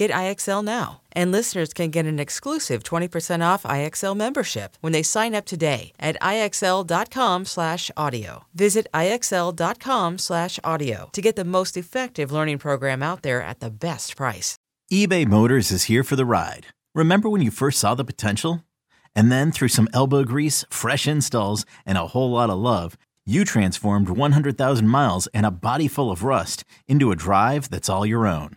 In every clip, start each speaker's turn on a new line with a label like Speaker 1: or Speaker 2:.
Speaker 1: Get IXL now. And listeners can get an exclusive 20% off IXL membership when they sign up today at IXL.com/audio. Visit IXL.com/audio to get the most effective learning program out there at the best price.
Speaker 2: eBay Motors is here for the ride. Remember when you first saw the potential? And then through some elbow grease, fresh installs, and a whole lot of love, you transformed 100,000 miles and a body full of rust into a drive that's all your own.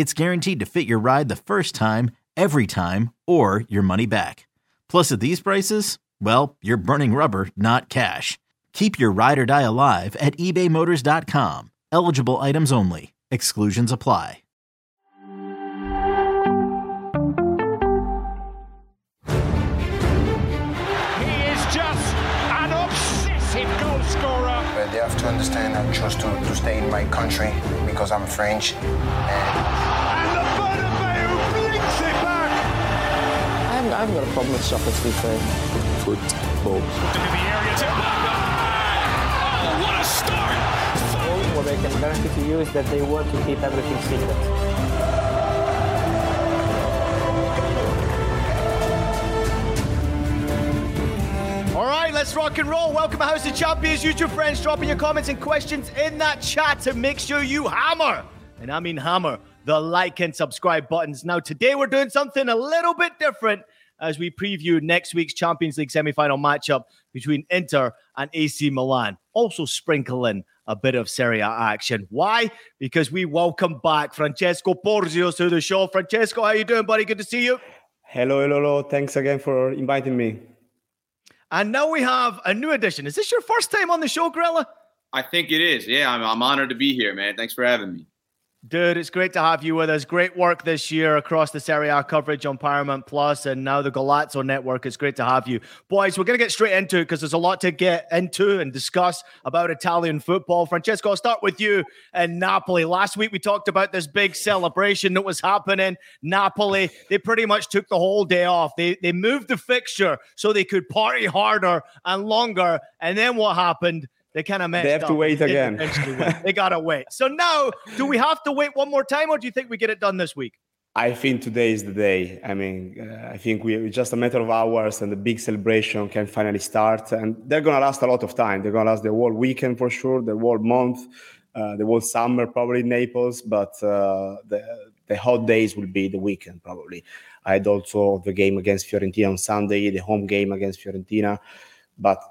Speaker 2: it's guaranteed to fit your ride the first time, every time, or your money back. Plus, at these prices, well, you're burning rubber, not cash. Keep your ride or die alive at ebaymotors.com. Eligible items only. Exclusions apply.
Speaker 3: He is just an obsessive goal scorer.
Speaker 4: But they have to understand I chose to, to stay in my country because I'm French. And
Speaker 5: haven't, I haven't got a problem with soccer, to be fair.
Speaker 6: football.
Speaker 3: Into the area to Oh, what a start!
Speaker 5: What I can guarantee to you is that they want to keep everything secret.
Speaker 7: All right, let's rock and roll. Welcome to House of Champions. YouTube your friends dropping your comments and questions in that chat to make sure you hammer, and I mean hammer, the like and subscribe buttons. Now, today we're doing something a little bit different as we preview next week's Champions League semi-final matchup between Inter and AC Milan. Also sprinkle in a bit of Serie A action. Why? Because we welcome back Francesco Porzio to the show. Francesco, how you doing, buddy? Good to see you.
Speaker 6: Hello, hello, hello. Thanks again for inviting me.
Speaker 7: And now we have a new addition. Is this your first time on the show, Grella?
Speaker 8: I think it is. Yeah, I'm, I'm honored to be here, man. Thanks for having me.
Speaker 7: Dude, it's great to have you with us. Great work this year across the Serie A coverage on Paramount Plus and now the Golazo Network. It's great to have you. Boys, we're going to get straight into it because there's a lot to get into and discuss about Italian football. Francesco, I'll start with you and Napoli. Last week we talked about this big celebration that was happening. Napoli, they pretty much took the whole day off. They, they moved the fixture so they could party harder and longer. And then what happened? They kind of messed
Speaker 6: They have to wait
Speaker 7: They
Speaker 6: again.
Speaker 7: they gotta wait. So now, do we have to wait one more time, or do you think we get it done this week?
Speaker 6: I think today is the day. I mean, uh, I think we it's just a matter of hours, and the big celebration can finally start. And they're gonna last a lot of time. They're gonna last the whole weekend for sure, the whole month, uh, the whole summer probably in Naples. But uh, the the hot days will be the weekend probably. I had also the game against Fiorentina on Sunday, the home game against Fiorentina, but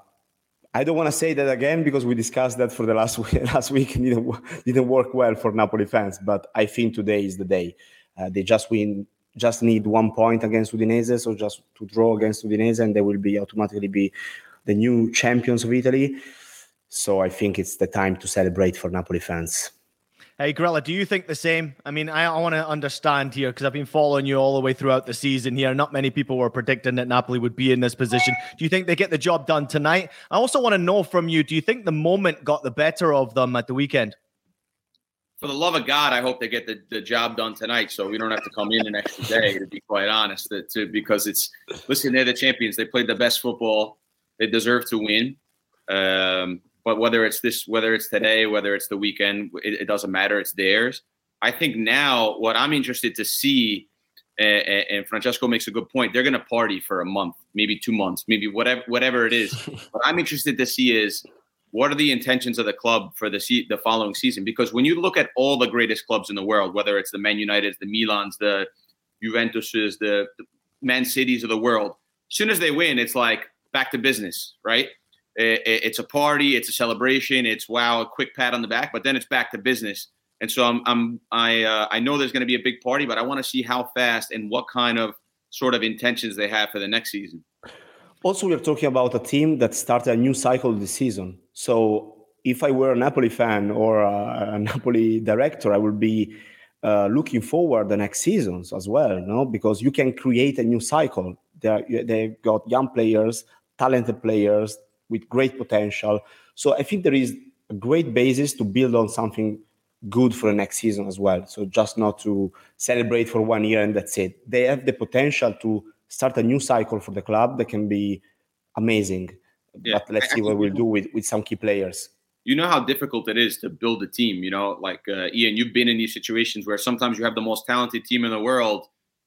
Speaker 6: I don't want to say that again because we discussed that for the last week. Last week didn't didn't work well for Napoli fans, but I think today is the day. Uh, they just win, just need one point against Udinese, so just to draw against Udinese, and they will be automatically be the new champions of Italy. So I think it's the time to celebrate for Napoli fans.
Speaker 7: Hey, Grella, do you think the same? I mean, I, I want to understand here because I've been following you all the way throughout the season here. Not many people were predicting that Napoli would be in this position. Do you think they get the job done tonight? I also want to know from you do you think the moment got the better of them at the weekend?
Speaker 8: For the love of God, I hope they get the, the job done tonight so we don't have to come in an extra day, to be quite honest. That, to, because it's, listen, they're the champions. They played the best football. They deserve to win. Um, but whether it's this, whether it's today, whether it's the weekend, it, it doesn't matter. It's theirs. I think now what I'm interested to see and, and Francesco makes a good point. They're going to party for a month, maybe two months, maybe whatever whatever it is. what I'm interested to see is what are the intentions of the club for the se- the following season? Because when you look at all the greatest clubs in the world, whether it's the Man Uniteds, the Milans, the Juventuses, the, the Man Cities of the world, as soon as they win, it's like back to business, right? It, it, it's a party, it's a celebration, it's wow, a quick pat on the back, but then it's back to business. And so I'm, I'm I uh, I know there's going to be a big party, but I want to see how fast and what kind of sort of intentions they have for the next season.
Speaker 6: Also, we're talking about a team that started a new cycle this season. So if I were a Napoli fan or a, a Napoli director, I would be uh, looking forward the next seasons as well, no? Because you can create a new cycle. They they've got young players, talented players with great potential. So I think there is a great basis to build on something good for the next season as well. So just not to celebrate for one year and that's it. They have the potential to start a new cycle for the club that can be amazing. Yeah. But let's see what we'll do with, with some key players.
Speaker 8: You know how difficult it is to build a team. You know, like uh, Ian, you've been in these situations where sometimes you have the most talented team in the world,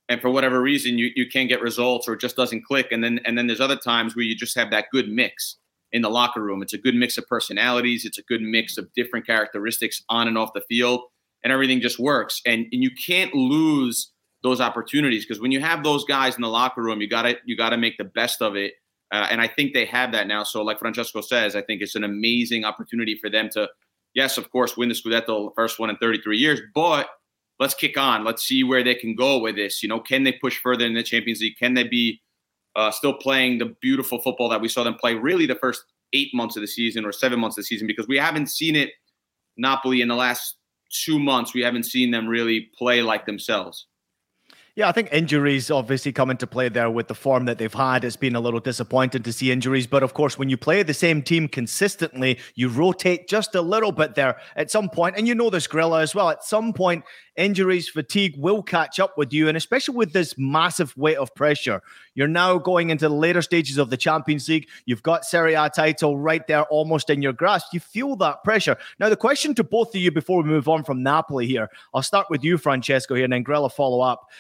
Speaker 8: and for whatever reason you, you can't get results or it just doesn't click. And then and then there's other times where you just have that good mix in the locker room. It's a good mix of personalities. It's a good mix of different characteristics on and off the field, and everything just works. And and you can't lose those opportunities because when you have those guys in the locker room, you gotta you gotta make the best of it. Uh, and I think they have that now. So, like Francesco says, I think it's an amazing opportunity for them to, yes, of course, win the Scudetto, first one in 33 years, but let's kick on. Let's see where they can go with this. You know, can they push further in the Champions League? Can they be uh, still playing the beautiful football that we saw them play really the first eight months of the season or seven months of the season because we haven't seen it Napoli in the last two months. We haven't seen them really play like themselves.
Speaker 7: Yeah, I think injuries obviously come into play there with the form that they've had. It's been a little disappointing to see injuries, but of course, when you play the same team consistently, you rotate just a little bit there at some point, and you know this Grella as well. At some point, injuries, fatigue will catch up with you, and especially with this massive weight of pressure. You're now going into the later stages of the Champions League. You've got Serie A title right there, almost in your grasp. You feel that pressure. Now, the question to both of you before we move on from Napoli here, I'll start with you, Francesco, here, and then Grella follow up.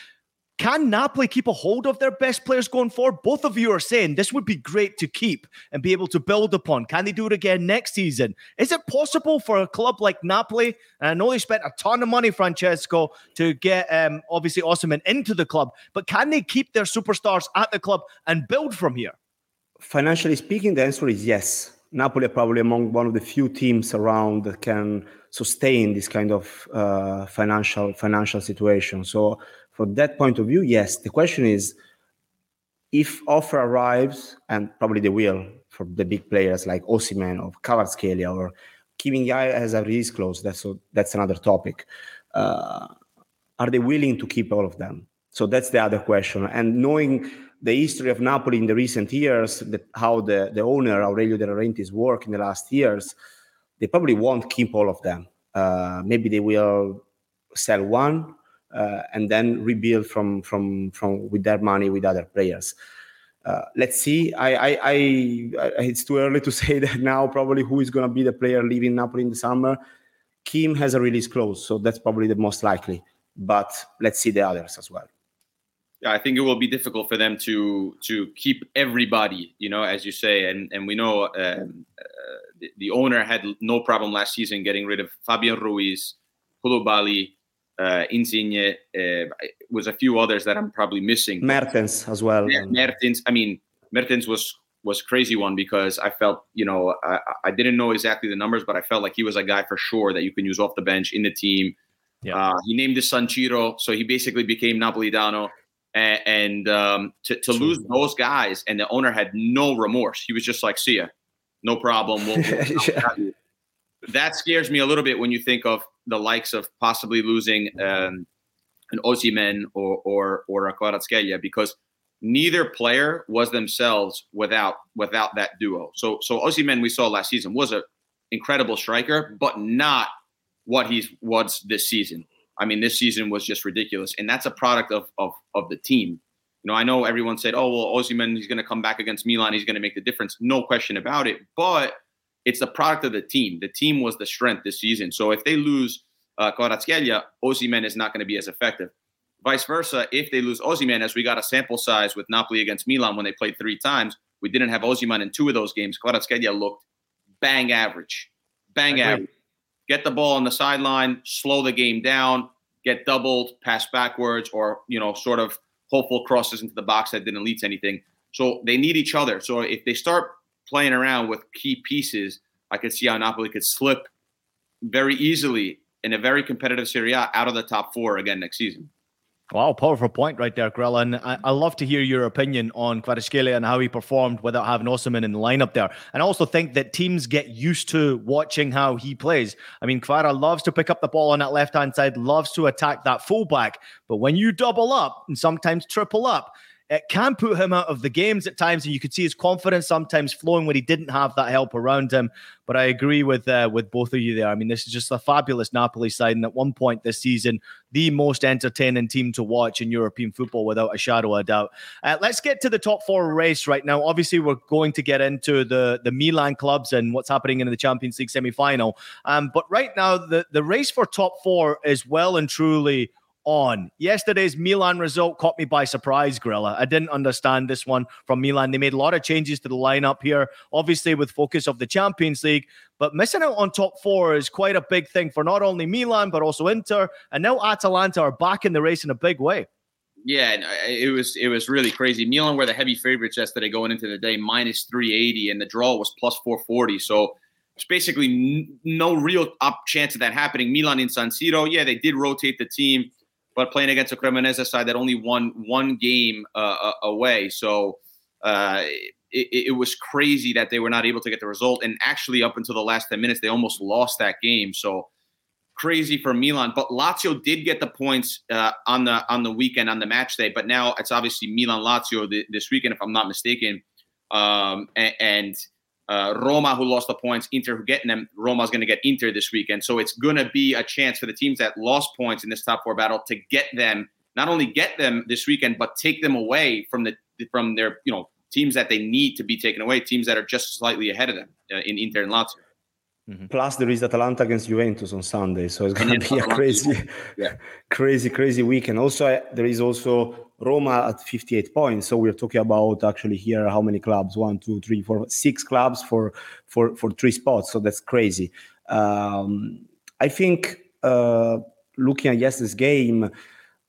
Speaker 7: Can Napoli keep a hold of their best players going forward? Both of you are saying this would be great to keep and be able to build upon. Can they do it again next season? Is it possible for a club like Napoli? And I know they spent a ton of money, Francesco, to get um, obviously Osimhen into the club, but can they keep their superstars at the club and build from here?
Speaker 6: Financially speaking, the answer is yes. Napoli are probably among one of the few teams around that can sustain this kind of uh, financial financial situation. So from that point of view, yes. The question is, if offer arrives, and probably they will for the big players like Osimhen or Kvaratskhelia or Kim Min-jae has a release clause. That's a, that's another topic. Uh, are they willing to keep all of them? So that's the other question. And knowing the history of Napoli in the recent years, the, how the, the owner Aurelio De Laurentiis worked in the last years, they probably won't keep all of them. Uh, maybe they will sell one uh, and then rebuild from from from with their money with other players. Uh, let's see. I, I, I, it's too early to say that now. Probably who is going to be the player leaving Napoli in the summer. Kim has a release clause, so that's probably the most likely. But let's see the others as well.
Speaker 8: Yeah, I think it will be difficult for them to to keep everybody, you know, as you say, and and we know um, uh, the, the, owner had no problem last season getting rid of Fabian Ruiz, Koulibaly, uh, Insigne, uh, was a few others that I'm probably missing.
Speaker 6: Mertens as well.
Speaker 8: Yeah, Mertens. I mean, Mertens was was crazy one because I felt, you know, I, I, didn't know exactly the numbers, but I felt like he was a guy for sure that you can use off the bench in the team. Yeah. Uh, he named his son Ciro, so he basically became Napolitano. And, and um, to, to lose those guys, and the owner had no remorse. He was just like, "See ya, no problem." We'll, we'll yeah. That scares me a little bit when you think of the likes of possibly losing um, an Osimhen or or or a Kvaratskhelia because neither player was themselves without without that duo. So so Osimhen we saw last season was a incredible striker, but not what he's was this season. I mean, this season was just ridiculous, and that's a product of of of the team. You know, I know everyone said, "Oh, well, Osimhen, he's going to come back against Milan. He's going to make the difference." No question about it. But it's the product of the team. The team was the strength this season. So if they lose uh, Kvaratskhelia, Osimhen is not going to be as effective. Vice versa, if they lose Osimhen, as we got a sample size with Napoli against Milan when they played three times, we didn't have Osimhen in two of those games. Kvaratskhelia looked bang average, bang average. Get the ball on the sideline, slow the game down, get doubled, pass backwards, or you know, sort of hopeful crosses into the box that didn't lead to anything. So they need each other. So if they start playing around with key pieces, I could see how Napoli could slip very easily in a very competitive Serie A out of the top four again next season.
Speaker 7: Wow, powerful point right there, Grella. And I, I love to hear your opinion on Kvaratskhelia and how he performed without having Osimhen in the lineup there. And I also think that teams get used to watching how he plays. I mean, Kvara loves to pick up the ball on that left hand side, loves to attack that fullback. But when you double up and sometimes triple up, it can put him out of the games at times, and you could see his confidence sometimes flowing when he didn't have that help around him. But I agree with uh, with both of you there. I mean, this is just a fabulous Napoli side, and at one point this season, the most entertaining team to watch in European football, without a shadow of a doubt. Uh, let's get to the top four race right now. Obviously, we're going to get into the the Milan clubs and what's happening in the Champions League semi final. Um, but right now, the the race for top four is well and truly on. Yesterday's Milan result caught me by surprise, Grella. I didn't understand this one from Milan. They made a lot of changes to the lineup here, obviously with focus of the Champions League, but missing out on top four is quite a big thing for not only Milan, but also Inter. And now Atalanta are back in the race in a big way.
Speaker 8: Yeah, uh, it was it was really crazy. Milan were the heavy favorites yesterday going into the day, minus 380, and the draw was plus 440. So it's basically no real up chance of that happening. Milan in San Siro, yeah, they did rotate the team but playing against a Cremonese side that only won one game uh, uh, away. So uh, it, it, was crazy that they were not able to get the result. And actually, up until the last 10 minutes, they almost lost that game. So crazy for Milan. But Lazio did get the points uh, on the on the weekend on the match day. But now it's obviously Milan Lazio this weekend, if I'm not mistaken. Um, and, and uh, Roma, who lost the points, Inter, who getting them. Roma's going to get Inter this weekend. So it's going to be a chance for the teams that lost points in this top four battle to get them, not only get them this weekend, but take them away from the from their you know teams that they need to be taken away, teams that are just slightly ahead of them uh, in Inter and Lazio.
Speaker 6: Mm-hmm. Plus, there is Atalanta against Juventus on Sunday, so it's going to be a crazy, yeah. crazy, crazy weekend. Also, there is also Roma at 58 points. So we're talking about actually here how many clubs? One, two, three, four, six clubs for for for three spots. So that's crazy. Um, I think uh, looking at yesterday's game,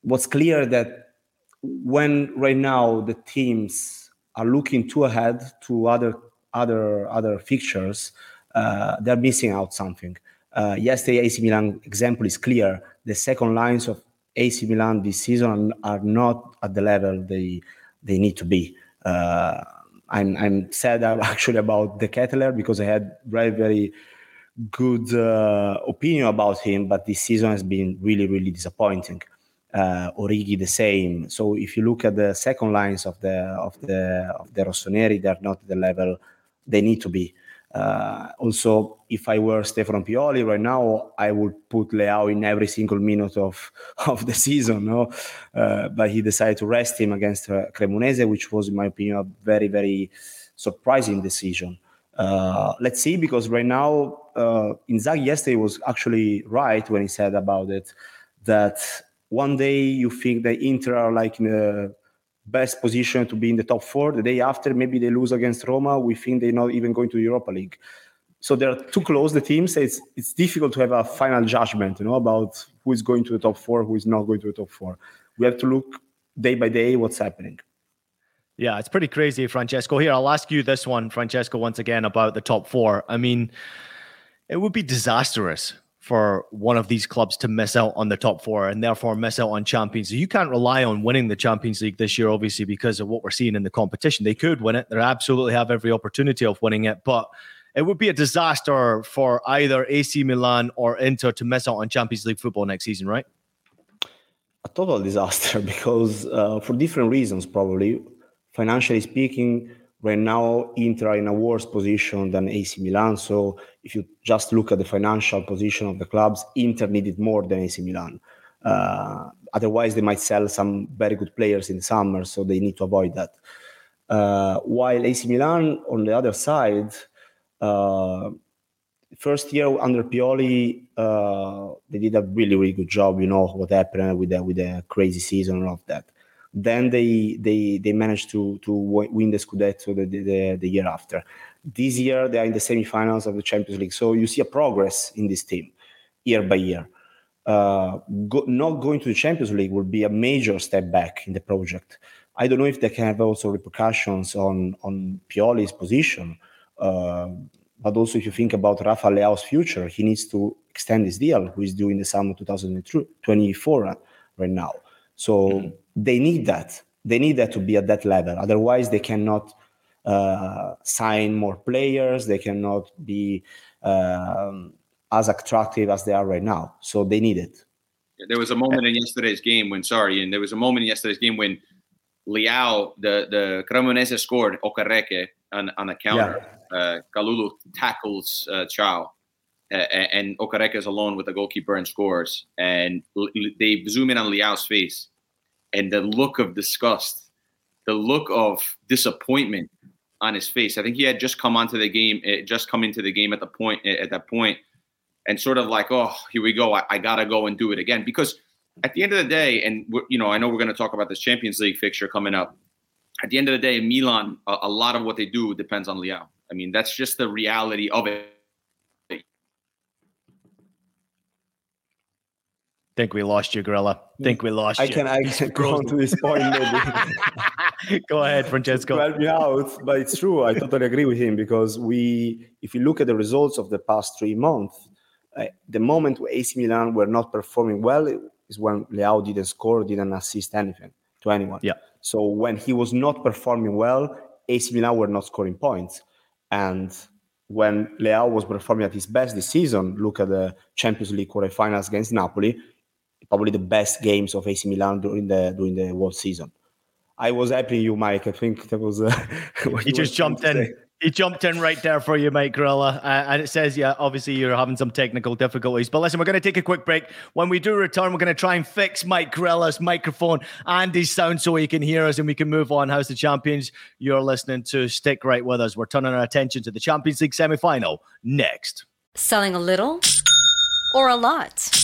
Speaker 6: what's clear that when right now the teams are looking too ahead to other other other fixtures they're missing out something. Uh, yesterday, AC Milan example is clear. The second lines of AC Milan this season are not at the level they they need to be. Uh, I'm I'm sad actually about De Ketelaere because I had very very good uh, opinion about him, but this season has been really really disappointing. Uh, Origi the same. So if you look at the second lines of the of the of the Rossoneri, they're not the level they need to be. Uh, also, if I were Stefano Pioli right now, I would put Leao in every single minute of, of the season. No? Uh, but he decided to rest him against uh, Cremonese, which was, in my opinion, a very, very surprising decision. Uh, let's see, because right now, uh, Inzaghi yesterday was actually right when he said about it that one day you think that Inter are like in a best position to be in the top four. The day after, maybe they lose against Roma. We think they're not even going to Europa League. So they're too close. The teams. It's it's difficult to have a final judgment, you know, about who is going to the top four, who is not going to the top four. We have to look day by day what's happening.
Speaker 7: Yeah, it's pretty crazy, Francesco. Here, I'll ask you this one, Francesco, once again about the top four. I mean, it would be disastrous for one of these clubs to miss out on the top four and therefore miss out on Champions. You can't rely on winning the Champions League this year, obviously, because of what we're seeing in the competition. They could win it. They absolutely have every opportunity of winning it, but it would be a disaster for either AC Milan or Inter to miss out on Champions League football next season, right?
Speaker 6: A total disaster because uh, for different reasons, probably financially speaking right now Inter are in a worse position than AC Milan. So if you just look at the financial position of the clubs, Inter needed more than AC Milan. Uh, otherwise, they might sell some very good players in summer, so they need to avoid that. Uh, while AC Milan, on the other side, uh, first year under Pioli, uh, they did a really really good job. You know what happened with the with the crazy season and all of that. Then they they they managed to to win the Scudetto the, the, the year after. This year they are in the semifinals of the Champions League. So you see a progress in this team year by year. Uh, go, not going to the Champions League will be a major step back in the project. I don't know if they can have also repercussions on on Pioli's position. Uh, but also, if you think about Rafa Leao's future, he needs to extend his deal, who is due in the summer 2024 right now. So mm-hmm. They need that. They need that to be at that level. Otherwise, they cannot uh, sign more players. They cannot be um, as attractive as they are right now. So they need it.
Speaker 8: There was a moment in yesterday's game when, sorry, and there was a moment in yesterday's game when Leao, the the Cremonese scored Okereke on, on a counter. Yeah uh, Kalulu tackles uh, uh, and Okereke is alone with the goalkeeper and scores. And they zoom in on Leao's face, and the look of disgust, the look of disappointment on his face. I think he had just come onto the game, eh, just come into the game at the point eh, at that point, and sort of like, oh, here we go. I, I gotta go and do it again because at the end of the day, and you know, I know we're going to talk about this Champions League fixture coming up. At the end of the day, Milan, a, a lot of what they do depends on Leao. I mean, that's just the reality of it.
Speaker 7: Think we lost you, Grella. Think we lost
Speaker 6: I
Speaker 7: you.
Speaker 6: Can, I can go on to this point maybe.
Speaker 7: go ahead, Francesco.
Speaker 6: Help me out, but it's true. I totally agree with him because we, if you look at the results of the past three months, uh, the moment AC Milan were not performing well is when Leao didn't score, didn't assist anything to anyone.
Speaker 7: Yeah.
Speaker 6: So when he was not performing well, AC Milan were not scoring points. And when Leao was performing at his best this season, look at the Champions League quarterfinals against Napoli, probably the best games of AC Milan during the during the world season. I was happy you, Mike. I think that was. Uh,
Speaker 7: he just jumped in. He jumped in right there for you, Mike Grella. Uh, and it says, yeah, obviously you're having some technical difficulties. But listen, we're going to take a quick break. When we do return, we're going to try and fix Mike Grella's microphone and his sound so he can hear us and we can move on. House of Champions? You're listening to Stick Right With Us. We're turning our attention to the Champions League semi final next.
Speaker 9: Selling a little or a lot?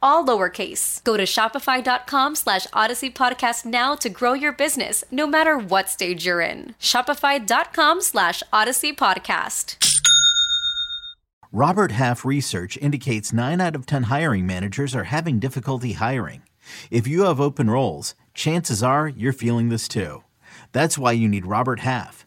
Speaker 9: all lowercase. Go to shopify.com slash audacy podcast now to grow your business, no matter what stage you're in. Shopify.com slash audacy podcast.
Speaker 2: Robert Half research indicates 9 out of 10 hiring managers are having difficulty hiring. If you have open roles, chances are you're feeling this too. That's why you need Robert Half.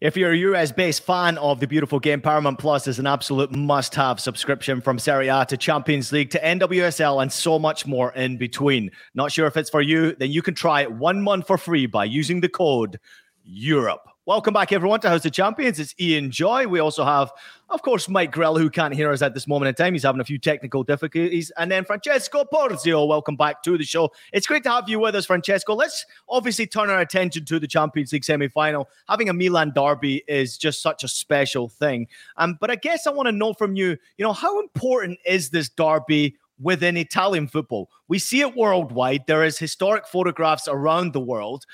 Speaker 7: If you're a US based fan of the beautiful game, Paramount Plus is an absolute must have subscription from Serie A to Champions League to NWSL and so much more in between. Not sure if it's for you? Then you can try it one month for free by using the code EUROPE Welcome back, everyone, to House of Champions. It's Ian Joy. We also have, of course, Mike Grell, who can't hear us at this moment in time. He's having a few technical difficulties. And then Francesco Porzio, welcome back to the show. It's great to have you with us, Francesco. Let's obviously turn our attention to the Champions League semi final. Having a Milan derby is just such a special thing. Um, but I guess I want to know from you, you know, how important is this derby? within Italian football. We see it worldwide. There is historic photographs around the world.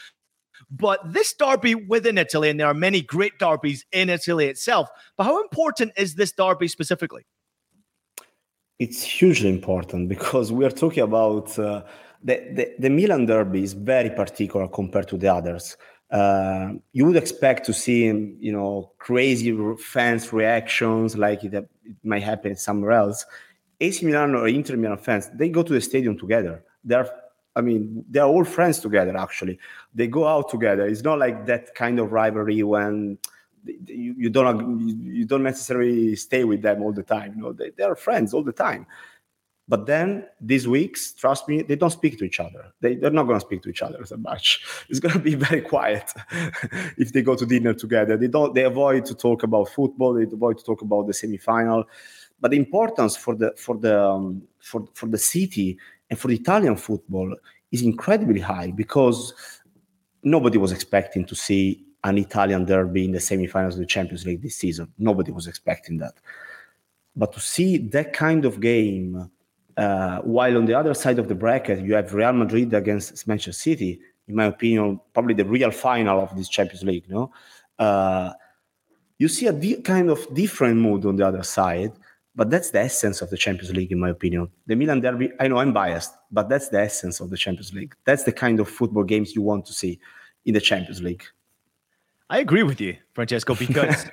Speaker 7: But this derby within Italy, and there are many great derbies in Italy itself, but how important is this derby specifically?
Speaker 6: It's hugely important because we are talking about uh, the, the, the Milan derby is very particular compared to the others. Uh, you would expect to see, you know, crazy fans reactions like it, it might happen somewhere else. AC Milan or Inter Milan fans, they go to the stadium together. They're I mean, they're all friends together. Actually, they go out together. It's not like that kind of rivalry when you, don't you don't necessarily stay with them all the time. You know, they, they are friends all the time. But then these weeks, trust me, they don't speak to each other. They, they're not going to speak to each other as much. It's going to be very quiet if they go to dinner together. They don't. They avoid to talk about football. They avoid to talk about the semifinal. But the importance for the for the um, for for the city and for the Italian football is incredibly high because nobody was expecting to see an Italian derby in the semifinals of the Champions League this season. Nobody was expecting that. But to see that kind of game, uh, while on the other side of the bracket you have Real Madrid against Manchester City, in my opinion, probably the real final of this Champions League. No, uh, you see a di- kind of different mood on the other side, but that's the essence of the Champions League, in my opinion. The Milan derby, I know I'm biased, but that's the essence of the Champions League. That's the kind of football games you want to see in the Champions League.
Speaker 7: I agree with you, Francesco, because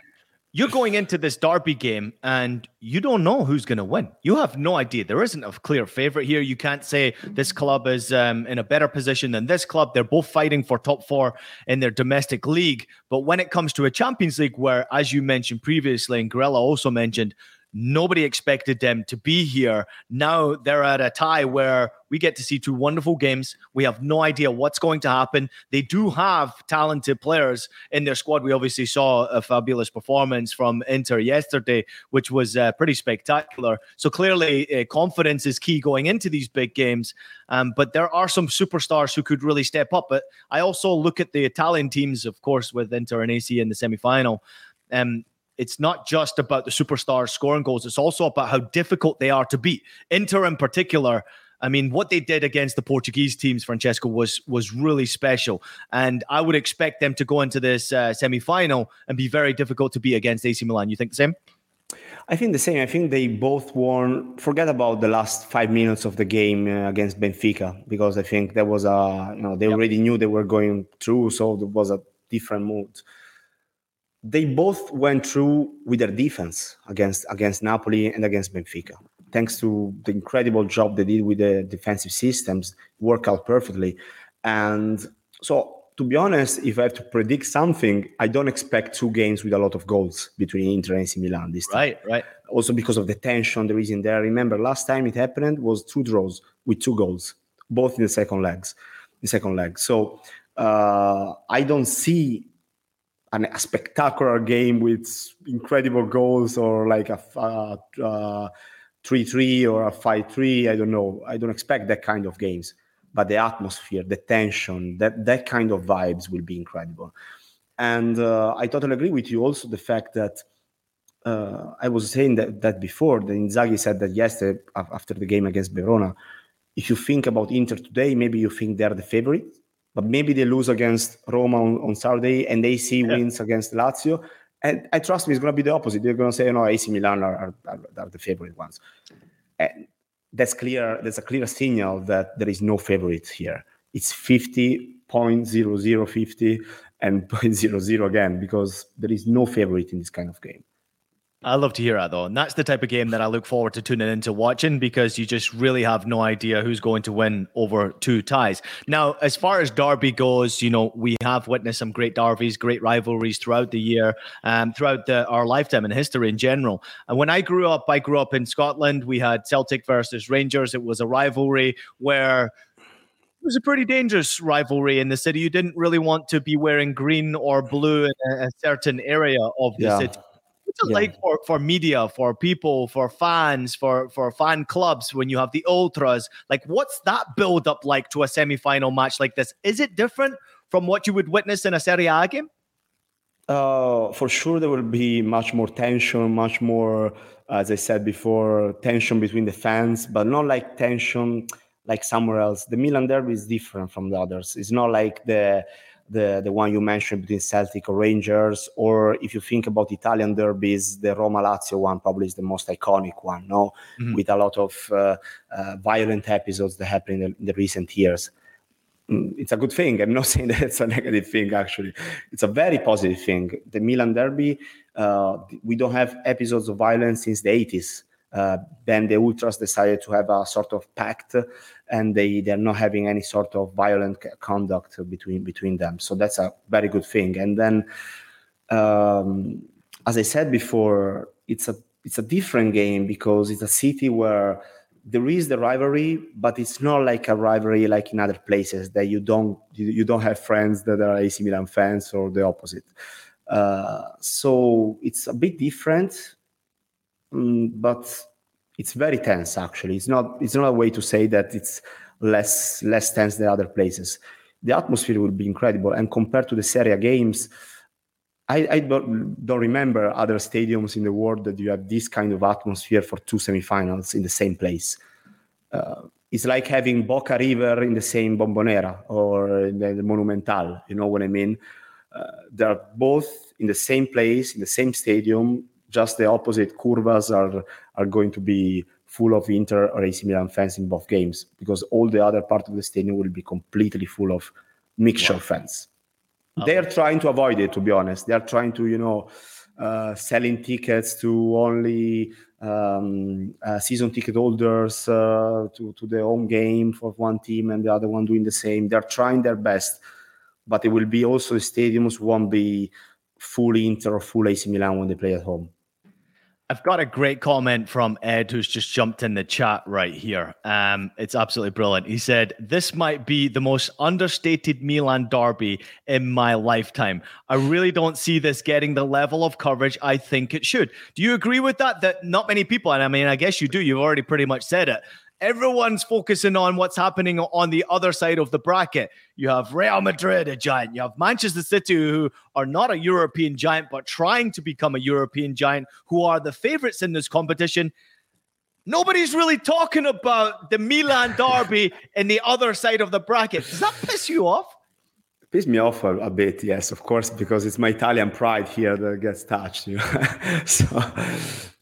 Speaker 7: you're going into this derby game and you don't know who's going to win. You have no idea. There isn't a clear favorite here. You can't say this club is um, in a better position than this club. They're both fighting for top four in their domestic league. But when it comes to a Champions League, where, as you mentioned previously, and Grella also mentioned, Nobody expected them to be here. Now they're at a tie where we get to see two wonderful games. We have no idea what's going to happen. They do have talented players in their squad. We obviously saw a fabulous performance from Inter yesterday, which was uh, pretty spectacular. So clearly, uh, confidence is key going into these big games. Um, but there are some superstars who could really step up. But I also look at the Italian teams, of course, with Inter and AC in the semifinal. Um, it's not just about the superstars scoring goals, it's also about how difficult they are to beat. Inter, in particular, I mean, what they did against the Portuguese teams, Francesco, was was really special, and I would expect them to go into this uh, semi final and be very difficult to beat against AC Milan. You think the same?
Speaker 6: I think the same. I think they both won. Forget about the last five minutes of the game uh, against Benfica because I think there was a you know they yep. already knew they were going through, so it was a different mood they both went through with their defense against against Napoli and against Benfica. Thanks to the incredible job they did with the defensive systems, work out perfectly. And so, to be honest, if I have to predict something, I don't expect two games with a lot of goals between Inter and AC Milan this time.
Speaker 7: Right, right.
Speaker 6: Also because of the tension there is in there. Remember, last time it happened was two draws with two goals, both in the second legs, the second leg. So uh, I don't see an, a spectacular game with incredible goals or like a, a, a 3-3 or a 5-3 i don't know. I don't expect that kind of games but the atmosphere the tension that that kind of vibes will be incredible. And uh, i totally agree with you also the fact that uh, i was saying that, that before the inzaghi said that yesterday after the game against verona if you think about inter today maybe you think they're the favorite but maybe they lose against Roma on, on Saturday and AC yeah. wins against Lazio. And I trust me, it's going to be the opposite. They're going to say, you know, AC Milan are, are, are the favorite ones. And that's clear. That's a clear signal that there is no favorite here. It's 50.0050 and 0.00 again because there is no favorite in this kind of game.
Speaker 7: I love to hear that though. And that's the type of game that I look forward to tuning into watching because you just really have no idea who's going to win over two ties. Now, as far as Derby goes, you know, we have witnessed some great derbies, great rivalries throughout the year, um, throughout the, our lifetime and history in general. And when I grew up, I grew up in Scotland. We had Celtic versus Rangers. It was a rivalry where it was a pretty dangerous rivalry in the city. You didn't really want to be wearing green or blue in a, certain area of the
Speaker 6: Yeah.
Speaker 7: city. What's it
Speaker 6: Yeah.
Speaker 7: like for, for media, for people, for fans, for, for fan clubs when you have the ultras? Like, what's that build up like to a semi final match like this? Is it different from what you would witness in a Serie A game?
Speaker 6: Uh, for sure, there will be much more tension, much more, as I said before, tension between the fans, but not like tension like somewhere else. The Milan derby is different from the others. It's not like the the the one you mentioned between Celtic or Rangers, or if you think about Italian derbies, the Roma Lazio one probably is the most iconic one, no,
Speaker 7: Mhm.
Speaker 6: with a lot of uh, uh, violent episodes that happened in the, in the recent years mm, it's a good thing. I'm not saying that it's a negative thing, actually. It's a very positive thing. The Milan Derby, uh, we don't have episodes of violence since the 80s. Uh, then the Ultras decided to have a sort of pact and they, they're not having any sort of violent conduct between, between them. So that's a very good thing. And then, um, as I said before, it's a, it's a different game because it's a city where there is the rivalry, but it's not like a rivalry like in other places that you don't you, you don't have friends that are AC Milan fans or the opposite. Uh, so it's a bit different, but it's very tense. Actually, it's not it's not a way to say that it's less less tense than other places. The atmosphere will be incredible, and compared to the Serie A games, I, I don't, don't remember other stadiums in the world that you have this kind of atmosphere for two semifinals in the same place. Uh, it's like having Boca River in the same Bombonera or the, the Monumental. You know what I mean? Uh, they're both in the same place, in the same stadium. Just the opposite curvas are are going to be full of Inter or AC Milan fans in both games because all the other part of the stadium will be completely full of mixture fans. They're trying to avoid it to be honest. They're trying to you know uh, selling tickets to only um, uh, season ticket holders uh, to, to the home game for one team and the other one doing the same. They're trying their best but it will be also the stadiums won't be full inter or full ac milan when they play at home
Speaker 7: I've got a great comment from Ed, who's just jumped in the chat right here. Um, it's absolutely brilliant. He said, This might be the most understated Milan derby in my lifetime. I really don't see this getting the level of coverage I think it should. Do you agree with that? That not many people, and I mean, I guess you do, you've already pretty much said it. Everyone's focusing on what's happening on the other side of the bracket. You have Real Madrid, a giant. You have Manchester City, who are not a European giant, but trying to become a European giant, who are the favorites in this competition. Nobody's really talking about the Milan derby in the other side of the bracket. Does that piss you off?
Speaker 6: piss me off a, a bit yes of course because it's my italian pride here that gets touched you know so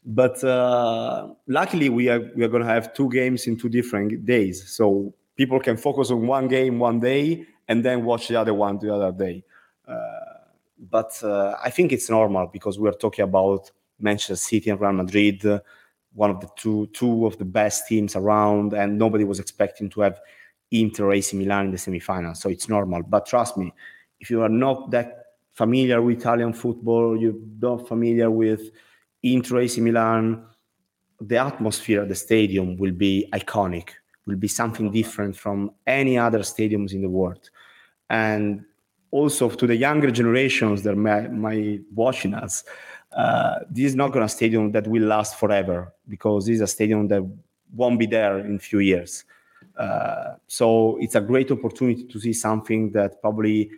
Speaker 6: but uh, luckily we are we are going to have two games in two different days so people can focus on one game one day and then watch the other one the other day uh, but uh, i think it's normal because we're talking about manchester city and real madrid one of the two two of the best teams around and nobody was expecting to have Inter AC Milan in the semifinals. So it's normal. But trust me, if you are not that familiar with Italian football, you're not familiar with Inter AC Milan, the atmosphere at the stadium will be iconic, will be something different from any other stadiums in the world. And also to the younger generations that might, might watching us, uh, this is not going to stadium that will last forever because this is a stadium that won't be there in a few years. Uh, so it's a great opportunity to see something that probably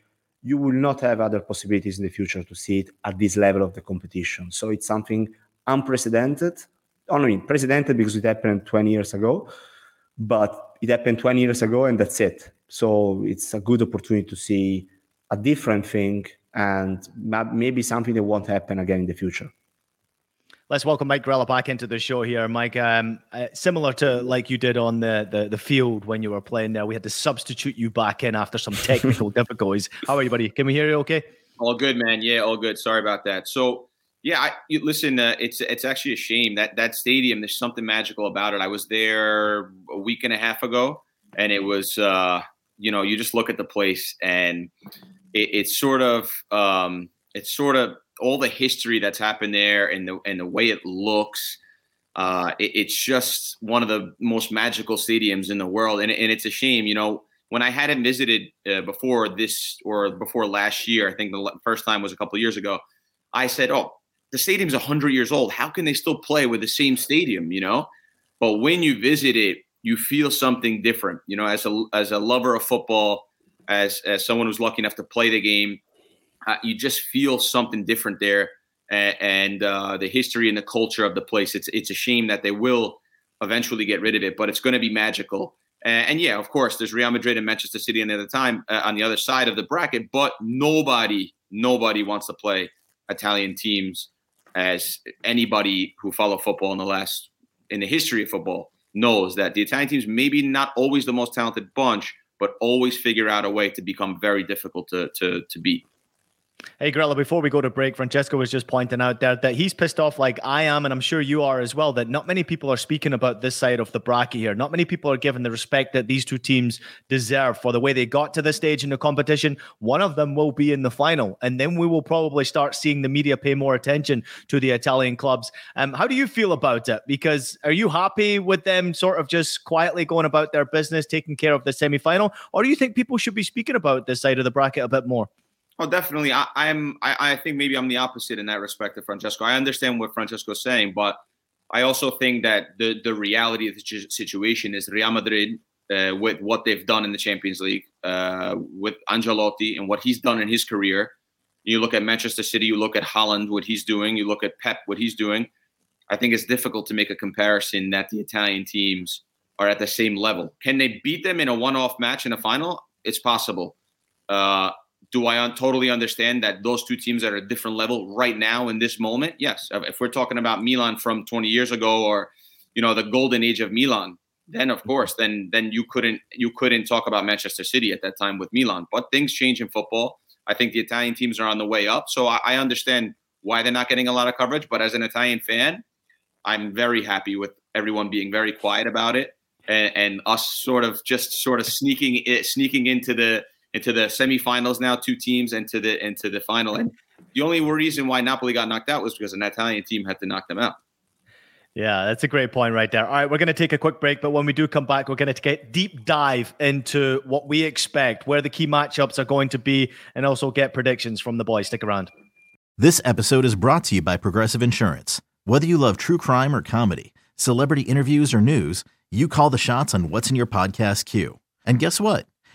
Speaker 6: you will not have other possibilities in the future to see it at this level of the competition. So it's something unprecedented. Oh, Only precedented because it happened 20 years ago, but it happened 20 years ago and that's it. So it's a good opportunity to see a different thing and maybe something that won't happen again in the future.
Speaker 7: Let's welcome Mike Grella back into the show here. Mike, um, uh, similar to like you did on the, the, the field when you were playing there, we had to substitute you back in after some technical difficulties. How are you, buddy? Can we hear you okay?
Speaker 8: All good, man. Yeah, all good. Sorry about that. So, yeah, I, you, listen, uh, it's it's actually a shame that that stadium. There's something magical about it. I was there a week and a half ago, and it was, uh, you know, you just look at the place, and it, it's sort of, um, it's sort of all the history that's happened there and the and the way it looks. Uh, it, it's just one of the most magical stadiums in the world, and, and it's a shame. You know, when I hadn't visited uh, before this or before last year, I think the first time was a couple years ago. I said, "Oh, the stadium's 100 years old. How can they still play with the same stadium, you know? But when you visit it, you feel something different, you know, as a as a lover of football, as as someone who's lucky enough to play the game, uh, you just feel something different there and, uh, the history and the culture of the place. It's it's a shame that they will eventually get rid of it, but it's going to be magical. And, and, yeah, of course, there's Real Madrid and Manchester City on the other time uh, on the other side of the bracket, but nobody nobody wants to play Italian teams as anybody who follow football in the last in the history of football knows that the Italian teams maybe not always the most talented bunch, but always figure out a way to become very difficult to to to beat.
Speaker 7: Hey, Grella, before we go to break, Francesco was just pointing out there that he's pissed off like I am, and I'm sure you are as well, that not many people are speaking about this side of the bracket here. Not many people are given the respect that these two teams deserve for the way they got to this stage in the competition. One of them will be in the final, and then we will probably start seeing the media pay more attention to the Italian clubs. Um, how do you feel about it? Because are you happy with them sort of just quietly going about their business, taking care of the semi final, or do you think people should be speaking about this side of the bracket a bit more?
Speaker 8: Oh, definitely. I, am I, I, think maybe I'm the opposite in that respect of Francesco. I understand what Francesco's saying, but I also think that the the reality of the situation is Real Madrid uh, with what they've done in the Champions League uh, with Ancelotti and what he's done in his career. You look at Manchester City, you look at Haaland, what he's doing. You look at Pep, what he's doing. I think it's difficult to make a comparison that the Italian teams are at the same level. Can they beat them in a one-off match in a final? It's possible. Uh, do I un- totally understand that those two teams are at a different level right now in this moment? Yes. If we're talking about Milan from 20 years ago or you know the golden age of Milan, then of course, then then you couldn't you couldn't talk about Manchester City at that time with Milan. But things change in football. I think the Italian teams are on the way up, so I, I understand why they're not getting a lot of coverage. But as an Italian fan, I'm very happy with everyone being very quiet about it and, and us sort of just sort of sneaking it, sneaking into the into the semifinals now, two teams into the into the final. And the only reason why Napoli got knocked out was because an Italian team had to knock them out.
Speaker 7: Yeah, that's a great point right there. All right, we're going to take a quick break, but when we do come back, we're going to get deep dive into what we expect, where the key matchups are going to be, and also get predictions from the boys. Stick around.
Speaker 2: This episode is brought to you by Progressive Insurance. Whether you love true crime or comedy, celebrity interviews or news, you call the shots on what's in your podcast queue. And guess what?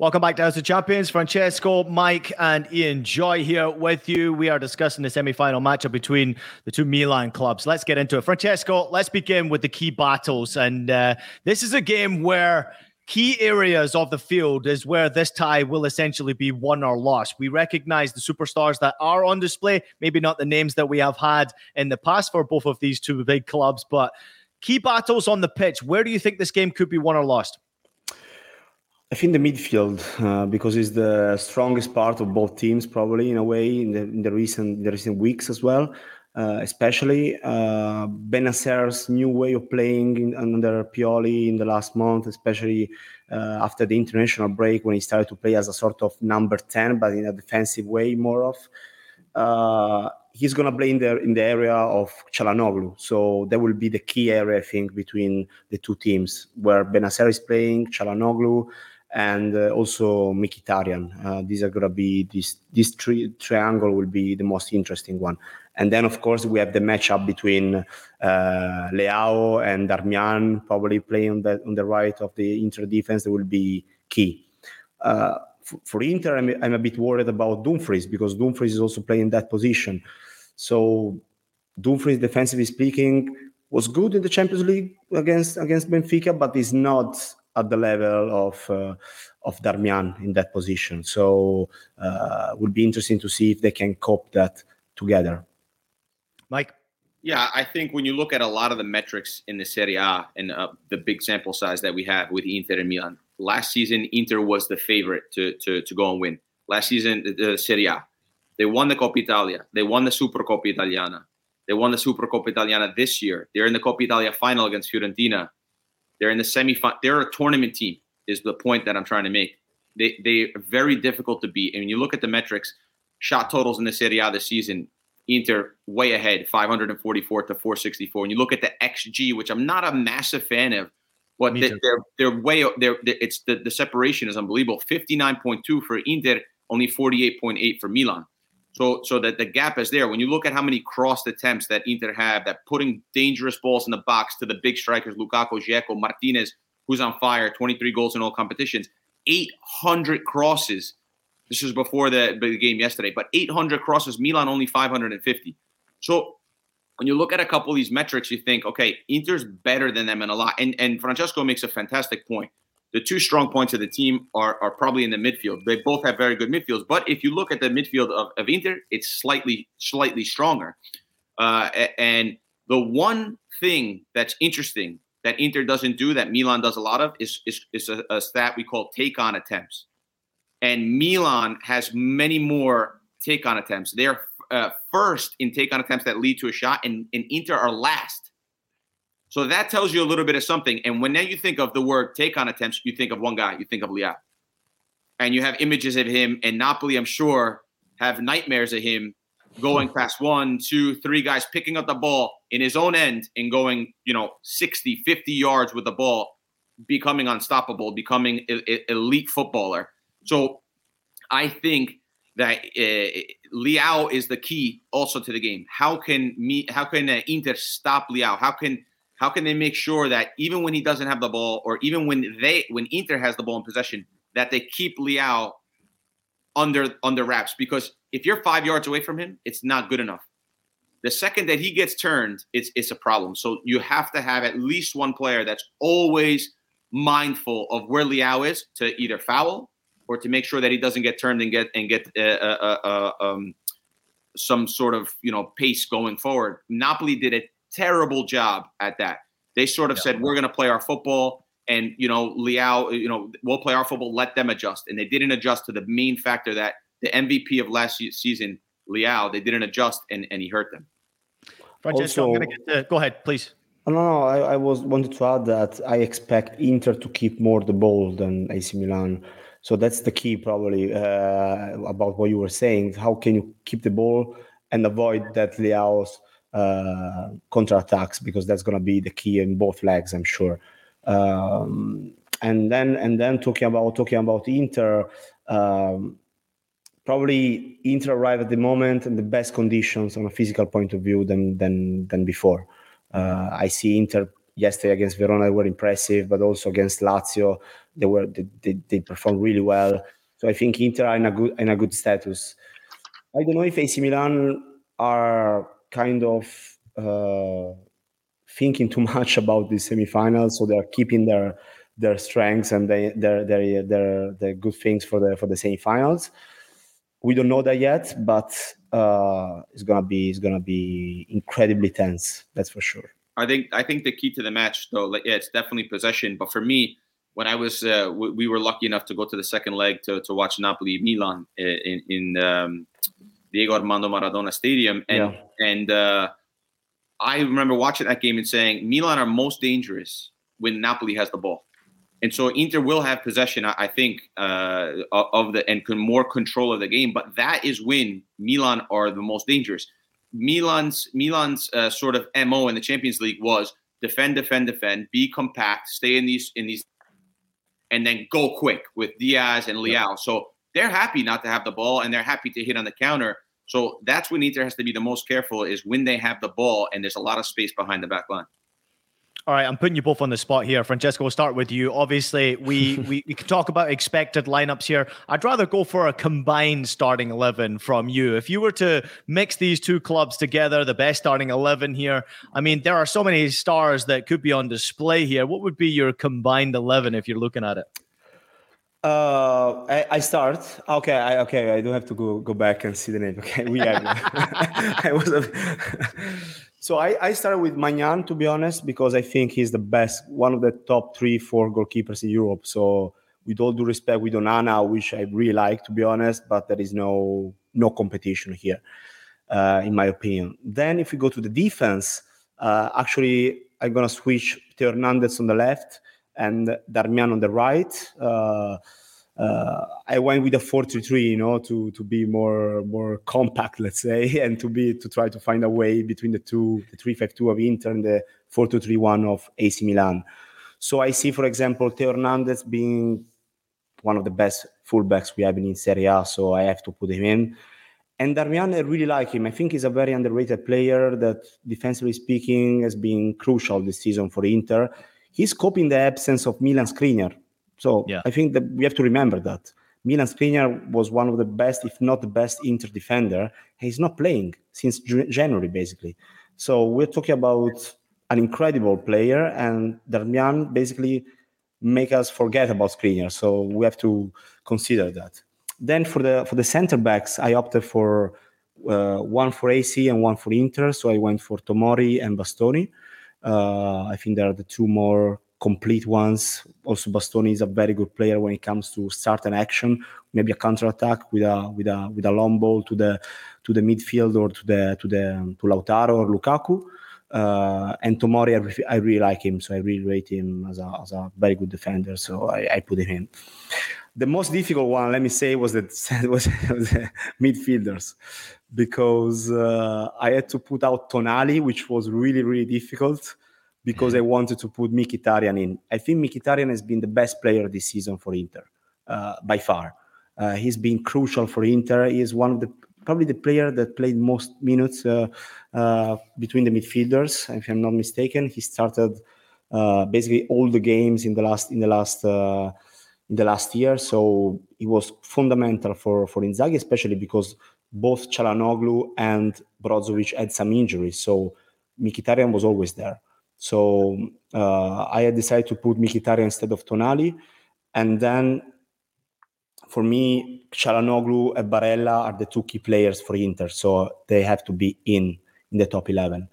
Speaker 7: Welcome back to House of Champions. Francesco, Mike, and Ian Joy here with you. We are discussing the semi-final matchup between the two Milan clubs. Let's get into it. Francesco, let's begin with the key battles. And uh, this is a game where key areas of the field is where this tie will essentially be won or lost. We recognize the superstars that are on display, maybe not the names that we have had in the past for both of these two big clubs, but key battles on the pitch. Where do you think this game could be won or lost?
Speaker 6: I think the midfield uh, because it's the strongest part of both teams, probably in a way in the, in the recent the recent weeks as well. Uh, especially uh, Bennacer's new way of playing in, under Pioli in the last month, especially uh, after the international break when he started to play as a sort of number ten, but in a defensive way more of. Uh, he's going to play in the in the area of Calhanoglu, so that will be the key area I think between the two teams where Bennacer is playing, Calhanoglu and uh, also Mkhitaryan. Uh, these are going to be this this tri- triangle will be the most interesting one. And then of course we have the matchup between uh, Leao and Darmian, probably playing on the on the right of the Inter defense. That will be key. Uh, for, for Inter, I'm, I'm, a bit worried about Dumfries because Dumfries is also playing that position. So Dumfries, defensively speaking, was good in the Champions League against against Benfica, but is not at the level of uh, of Darmian in that position. So uh, would be interesting to see if they can cope that together.
Speaker 7: Mike.
Speaker 8: Yeah, I think when you look at a lot of the metrics in the Serie A and uh, the big sample size that we have with Inter and Milan, last season Inter was the favorite to to, to go and win. Last season, the Serie A, they won the Coppa Italia, they won the Supercoppa Italiana, they won the Supercoppa Italiana this year. They're in the Coppa Italia final against Fiorentina. They're in the semi. They're a tournament team. Is the point that I'm trying to make? They they are very difficult to beat. And when you look at the metrics, shot totals in the Serie A this season, Inter way ahead, 544 to 464. And you look at the XG, which I'm not a massive fan of, but they, are they're way they're, they're, it's the the separation is unbelievable. 59.2 for Inter, only 48.8 for Milan. So so that the gap is there. When you look at how many crossed attempts that Inter have, that putting dangerous balls in the box to the big strikers, Lukaku, Dzeko, Martinez, who's on fire, 23 goals in all competitions, 800 crosses. This was before the, the game yesterday, but 800 crosses. Milan only 550. So when you look at a couple of these metrics, you think, okay, Inter's better than them in a lot. And and Francesco makes a fantastic point the two strong points of the team are, are probably in the midfield. They both have very good midfields, but if you look at the midfield of, of Inter, it's slightly slightly stronger. Uh, and the one thing that's interesting that Inter doesn't do that Milan does a lot of is is, is a, a stat we call take on attempts, and Milan has many more take on attempts. They're uh, first in take on attempts that lead to a shot, and, and Inter are last so that tells you a little bit of something. And when now you think of the word take on attempts, you think of one guy, you think of Leao. And you have images of him, and Napoli, I'm sure, have nightmares of him going past one, two, three guys picking up the ball in his own end and going, you know, 60, 50 yards with the ball, becoming unstoppable, becoming elite footballer. So I think that uh, Leao is the key also to the game. How can me? How can uh, Inter stop Leao? How can how can they make sure that even when he doesn't have the ball, or even when they when Inter has the ball in possession, that they keep Leao under under wraps? Because if you're five yards away from him, it's not good enough. The second that he gets turned, it's it's a problem. So you have to have at least one player that's always mindful of where Leao is to either foul or to make sure that he doesn't get turned and get and get uh, uh, uh, um, some sort of you know pace going forward. Napoli did it terrible job at that. They sort of yeah. said, we're going to play our football. And, you know, Leao, you know, we'll play our football, let them adjust. And they didn't adjust to the main factor that the MVP of last season, Leao, they didn't adjust and, and he hurt them.
Speaker 7: Francesco, also, I'm going to get to, go ahead, please.
Speaker 6: No, no, I, I, was wanted to add that I expect Inter to keep more the ball than AC Milan. So that's the key, probably, uh, about what you were saying. How can you keep the ball and avoid that Leao's uh, counter attacks because that's going to be the key in both legs, I'm sure. Um, and then and then talking about talking about Inter, um, probably Inter arrive at the moment in the best conditions on a physical point of view than than than before. Uh, I see Inter yesterday against Verona they were impressive, but also against Lazio they were they, they, they performed really well. So I think Inter are in a good in a good status. I don't know if AC Milan are kind of uh, thinking too much about the semifinals, so they're keeping their their strengths and they, their their their their good things for the for the semifinals. We don't know that yet, but uh, it's gonna be it's gonna be incredibly tense. That's for sure.
Speaker 8: I think I think the key to the match, though, yeah, it's definitely possession. But for me, when I was uh, we were lucky enough to go to the second leg to, to watch Napoli Milan in in um, Diego Armando Maradona Stadium, and yeah. and uh, I remember watching that game and saying Milan are most dangerous when Napoli has the ball, and so Inter will have possession, I, think, uh, of the and can more control of the game. But that is when Milan are the most dangerous. Milan's Milan's uh, sort of mo in the Champions League was defend, defend, defend, be compact, stay in these in these, and then go quick with Diaz and Leao. Yeah. So they're happy not to have the ball and they're happy to hit on the counter. So that's when Inter has to be the most careful is when they have the ball and there's a lot of space behind the back line.
Speaker 7: All right, I'm putting you both on the spot here. Francesco, we'll start with you. Obviously, we, we, we can talk about expected lineups here. I'd rather go for a combined starting 11 from you. If you were to mix these two clubs together, the best starting 11 here, I mean, there are so many stars that could be on display here. What would be your combined 11 if you're looking at it?
Speaker 6: Uh, I, I, start. Okay, I, okay. I don't have to go go back and see the name. Okay, we have. I was. A, so I, I started with Maignan to be honest because I think he's the best, one of the top three, four goalkeepers in Europe. So with all due respect, with Onana, which I really like to be honest, but there is no no competition here, uh, in my opinion. Then if we go to the defense, uh, actually I'm gonna switch Theo Hernandez on the left and Darmian on the right. Uh, uh, I went with a 4-3-3, you know, to to be more more compact, let's say, and to be to try to find a way between the two, the 3-5-2 of Inter and the 4-2-3-1 of AC Milan. So I see, for example, Theo Hernandez being one of the best fullbacks we have in Serie A, so I have to put him in. And Darmian, I really like him. I think he's a very underrated player that, defensively speaking, has been crucial this season for Inter he's coping the absence of Milan Skriniar. So yeah. I think that we have to remember that. Milan Skriniar was one of the best, if not the best, Inter defender. He's not playing since January, basically. So we're talking about an incredible player, and Darmian basically make us forget about Skriniar. So we have to consider that. Then for the for the center backs, I opted for uh, one for AC and one for Inter. So I went for Tomori and Bastoni. Uh, I think there are the two more complete ones. Also, Bastoni is a very good player when it comes to start an action, maybe a counter attack with a with a with a long ball to the to the midfield or to the to the to Lautaro or Lukaku. Uh, and Tomori, I, re- I, really like him, so I really rate him as a, as a very good defender. So I, I put him in. The most difficult one, let me say, was the, was, was the midfielders because uh, I had to put out Tonali, which was really, really difficult because I wanted to put Mkhitaryan in. I think Mkhitaryan has been the best player this season for Inter uh, by far. Uh, he's been crucial for Inter. He is one of the probably the player that played most minutes uh, uh, between the midfielders. If I'm not mistaken, he started uh, basically all the games in the last in the last in the last year. So he was fundamental for for Inzaghi, especially because both Calhanoglu and Brozovic had some injuries, so Mkhitaryan was always there. So uh, I had decided to put Mkhitaryan instead of Tonali, and then for me, Calhanoglu and Barella are the two key players for Inter, so they have to be in in the top eleven.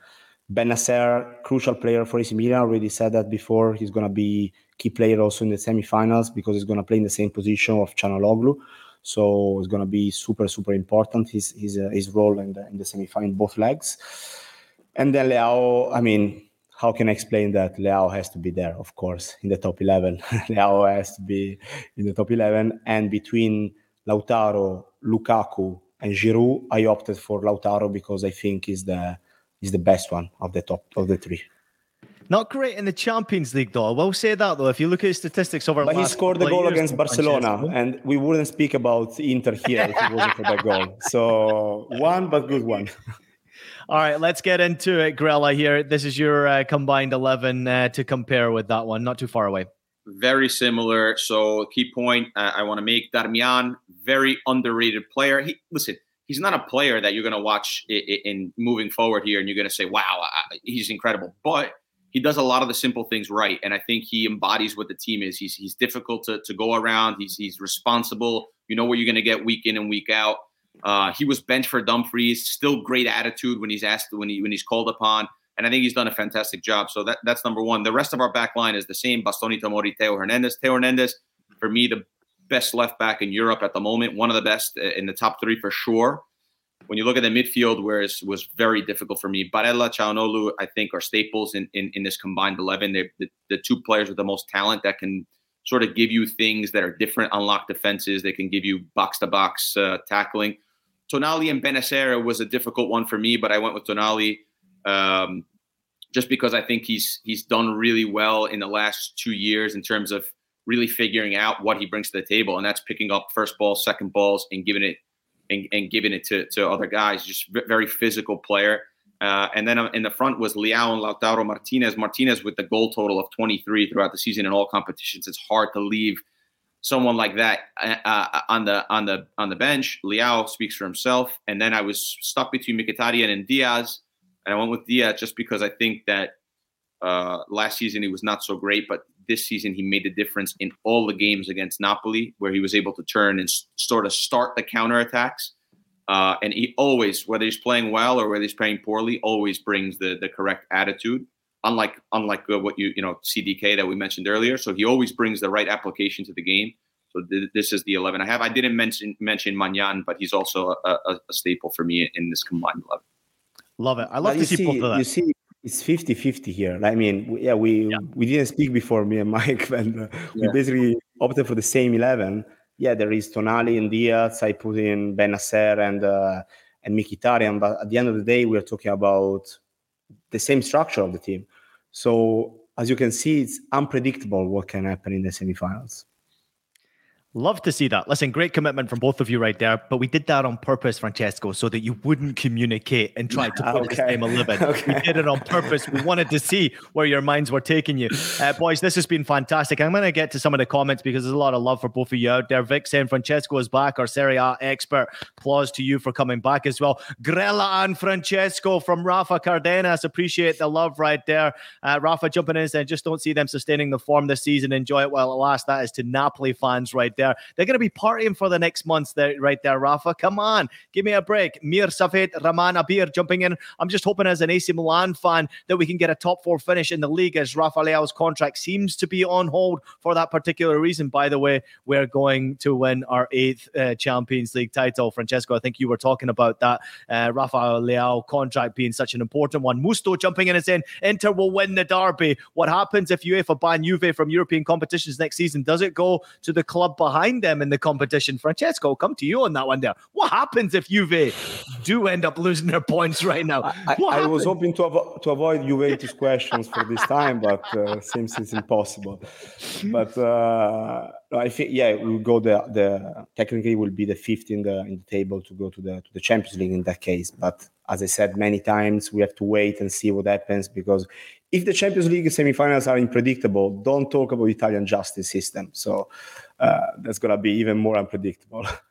Speaker 6: Bennacer, crucial player for AC Milan. Already said that before. He's going to be key player also in the semifinals because he's going to play in the same position of Calhanoglu. So it's going to be super, super important his his uh, his role in the in the semifinal both legs. And then Leao, I mean, how can I explain that? Leao has to be there, of course, in the top 11. Leao has to be in the top 11. And between Lautaro, Lukaku, and Giroud, I opted for Lautaro because I think is the is the best one of the top of the three.
Speaker 7: Not great in the Champions League, though. I will say that, though. If you look at his statistics over,
Speaker 6: but he scored the goal against Barcelona, and we wouldn't speak about Inter here if it wasn't for that goal. So one, but good one.
Speaker 7: All right, let's get into it, Grella. Here, this is your uh, combined eleven uh, to compare with that one. Not too far away.
Speaker 8: Very similar. So, key point uh, I want to make: Darmian, very underrated player. He listen. He's not a player that you're going to watch in, in moving forward here, and you're going to say, "Wow, he's incredible." But he does a lot of the simple things right, and I think he embodies what the team is. He's he's difficult to, to go around. He's he's responsible. You know what you're going to get week in and week out. Uh, he was benched for Dumfries. Still great attitude when he's asked when he when he's called upon, and I think he's done a fantastic job. So that that's number one. The rest of our back line is the same: Bastoni, Tomori, Theo Hernandez. Theo Hernandez, for me, the best left back in Europe at the moment. One of the best uh, in the top three for sure when you look at the midfield, where it was very difficult for me, Barella, Calhanoglu, I think are staples in, in, in this combined 11. They're the, the two players with the most talent that can sort of give you things that are different, unlock defenses. They can give you box to box tackling. Tonali and Bennacer was a difficult one for me, but I went with Tonali um, just because I think he's he's done really well in the last two years in terms of really figuring out what he brings to the table, and that's picking up first balls, second balls, and giving it and, and giving it to, to other guys. Just very physical player. Uh, and then in the front was Leao and Lautaro Martinez. Martinez with the goal total of 23 throughout the season in all competitions. It's hard to leave someone like that uh, uh, on the on the on the bench. Leao speaks for himself. And then I was stuck between Mkhitaryan and Diaz, and I went with Diaz just because I think that uh, last season he was not so great, but this season he made a difference in all the games against Napoli, where he was able to turn and s- sort of start the counterattacks. Uh, and he always, whether he's playing well or whether he's playing poorly, always brings the the correct attitude. Unlike unlike uh, what you you know CDK that we mentioned earlier, so he always brings the right application to the game. So th- this is the eleven I have. I didn't mention mention Maignan, but he's also a, a, a staple for me in this combined eleven.
Speaker 7: Love it. I love
Speaker 6: But
Speaker 7: to see, both of that.
Speaker 6: You see, it's 50-50 here. I mean, we- yeah, we we didn't speak before me and Mike, and uh, we basically opted for the same eleven. Yeah, there is Tonali and Diaz. I put in Bennacer and uh, and Mkhitaryan, but at the end of the day, we're talking about the same structure of the team. So as you can see, it's unpredictable what can happen in the semifinals.
Speaker 7: Love to see that. Listen, great commitment from both of you right there. But we did that on purpose, Francesco, so that you wouldn't communicate and try to put this
Speaker 6: Okay.
Speaker 7: game a living.
Speaker 6: Okay.
Speaker 7: We did it on purpose. We wanted to see where your minds were taking you. Uh, boys, this has been fantastic. I'm going to get to some of the comments because there's a lot of love for both of you out there. Vic saying Francesco is back, our Serie A expert. Applause to you for coming back as well. Grella and Francesco from Rafa Cardenas. Appreciate the love right there. Uh, Rafa jumping in and saying, just don't see them sustaining the form this season. Enjoy it while it lasts. That is to Napoli fans right there. They're going to be partying for the next months there, right there, Rafa. Come on, give me a break. Mir Safed, Raman Abir jumping in. I'm just hoping as an AC Milan fan that we can get a top four finish in the league as Rafa Leao's contract seems to be on hold for that particular reason. By the way, we're going to win our eighth uh, Champions League title. Francesco, I think you were talking about that. Uh, Rafa Leao contract being such an important one. Musto jumping in and saying Inter will win the derby. What happens if UEFA ban Juve from European competitions next season? Does it go to the club behind them in the competition? Francesco, come to you on that one there. What happens if Juve do end up losing their points right now?
Speaker 6: I, I was hoping to, avo- to avoid Juventus questions for this time, but uh, seems it's impossible. But uh, I think yeah, we'll go the the technically will be the fifth in the in the table to go to the to the Champions League in that case. But as I said many times, we have to wait and see what happens because if the Champions League semifinals are unpredictable, don't talk about Italian justice system. So uh, that's gonna be even more unpredictable.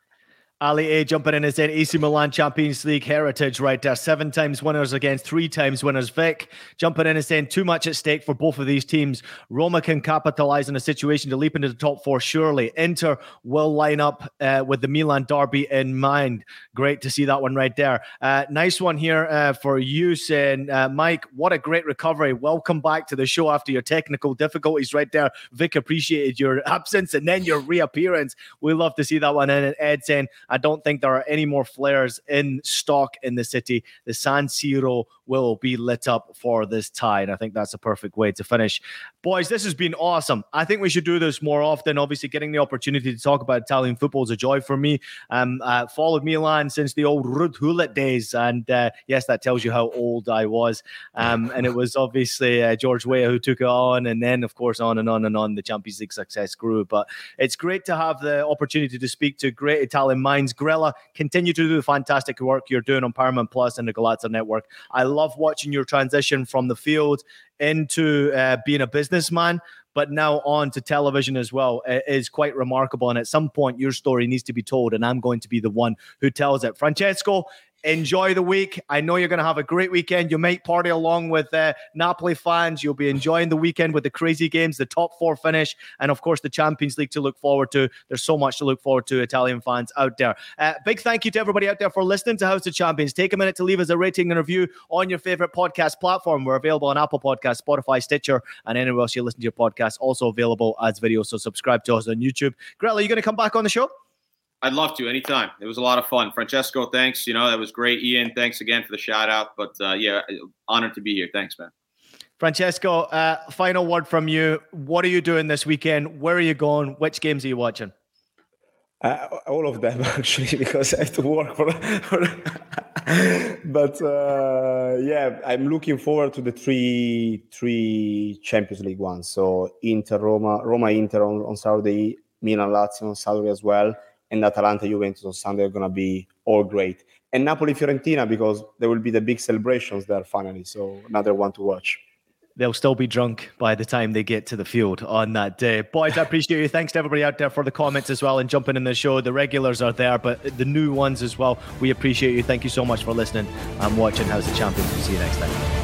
Speaker 7: Ali A jumping in and saying AC Milan Champions League heritage right there. Seven times winners against three times winners. Vic jumping in and saying too much at stake for both of these teams. Roma can capitalize on a situation to leap into the top four, surely. Inter will line up uh, with the Milan derby in mind. Great to see that one right there. Uh, nice one here uh, for you saying, uh, Mike, what a great recovery. Welcome back to the show after your technical difficulties right there. Vic appreciated your absence and then your reappearance. We love to see that one. And Ed saying, I don't think there are any more flares in stock in the city. The San Siro will be lit up for this tie. And I think that's a perfect way to finish. Boys, this has been awesome. I think we should do this more often. Obviously, getting the opportunity to talk about Italian football is a joy for me. Um, uh, followed Milan since the old Gullit days. And uh, yes, that tells you how old I was. Um, and it was obviously uh, George Weah who took it on. And then, of course, on and on and on, the Champions League success grew. But it's great to have the opportunity to speak to great Italian Grella, continue to do the fantastic work you're doing on Paramount Plus and the Golazo Network. I love watching your transition from the field into uh, being a businessman. But now on to television as well It is quite remarkable. And at some point, your story needs to be told, and I'm going to be the one who tells it. Francesco, enjoy the week. I know you're going to have a great weekend. You might party along with uh, Napoli fans. You'll be enjoying the weekend with the crazy games, the top four finish, and of course the Champions League to look forward to. There's so much to look forward to, Italian fans out there. Uh, big thank you to everybody out there for listening to House of Champions. Take a minute to leave us a rating and review on your favorite podcast platform. We're available on Apple Podcasts, Spotify, Stitcher, and anywhere else you listen to your podcast. Also available as video. So subscribe to us on YouTube. Grella, you going to come back on the show?
Speaker 8: I'd love to anytime. It was a lot of fun. Francesco, thanks. You know, that was great. Ian, thanks again for the shout out. But uh, yeah, honored to be here. Thanks, man.
Speaker 7: Francesco, uh, final word from you. What are you doing this weekend? Where are you going? Which games are you watching?
Speaker 6: Uh, all of them actually, because I have to work for. for but uh, yeah, I'm looking forward to the three three Champions League ones. So Inter, Roma, Roma, Inter on, on Saturday, Milan, Lazio on Saturday as well, and Atalanta, Juventus on Sunday are gonna be all great. and Napoli Fiorentina because there will be the big celebrations there finally. So another one to watch.
Speaker 7: They'll still be drunk by the time they get to the field on that day. Boys, I appreciate you. Thanks to everybody out there for the comments as well and jumping in the show. The regulars are there, but the new ones as well. We appreciate you. Thank you so much for listening and watching House of Champions. We'll see you next time.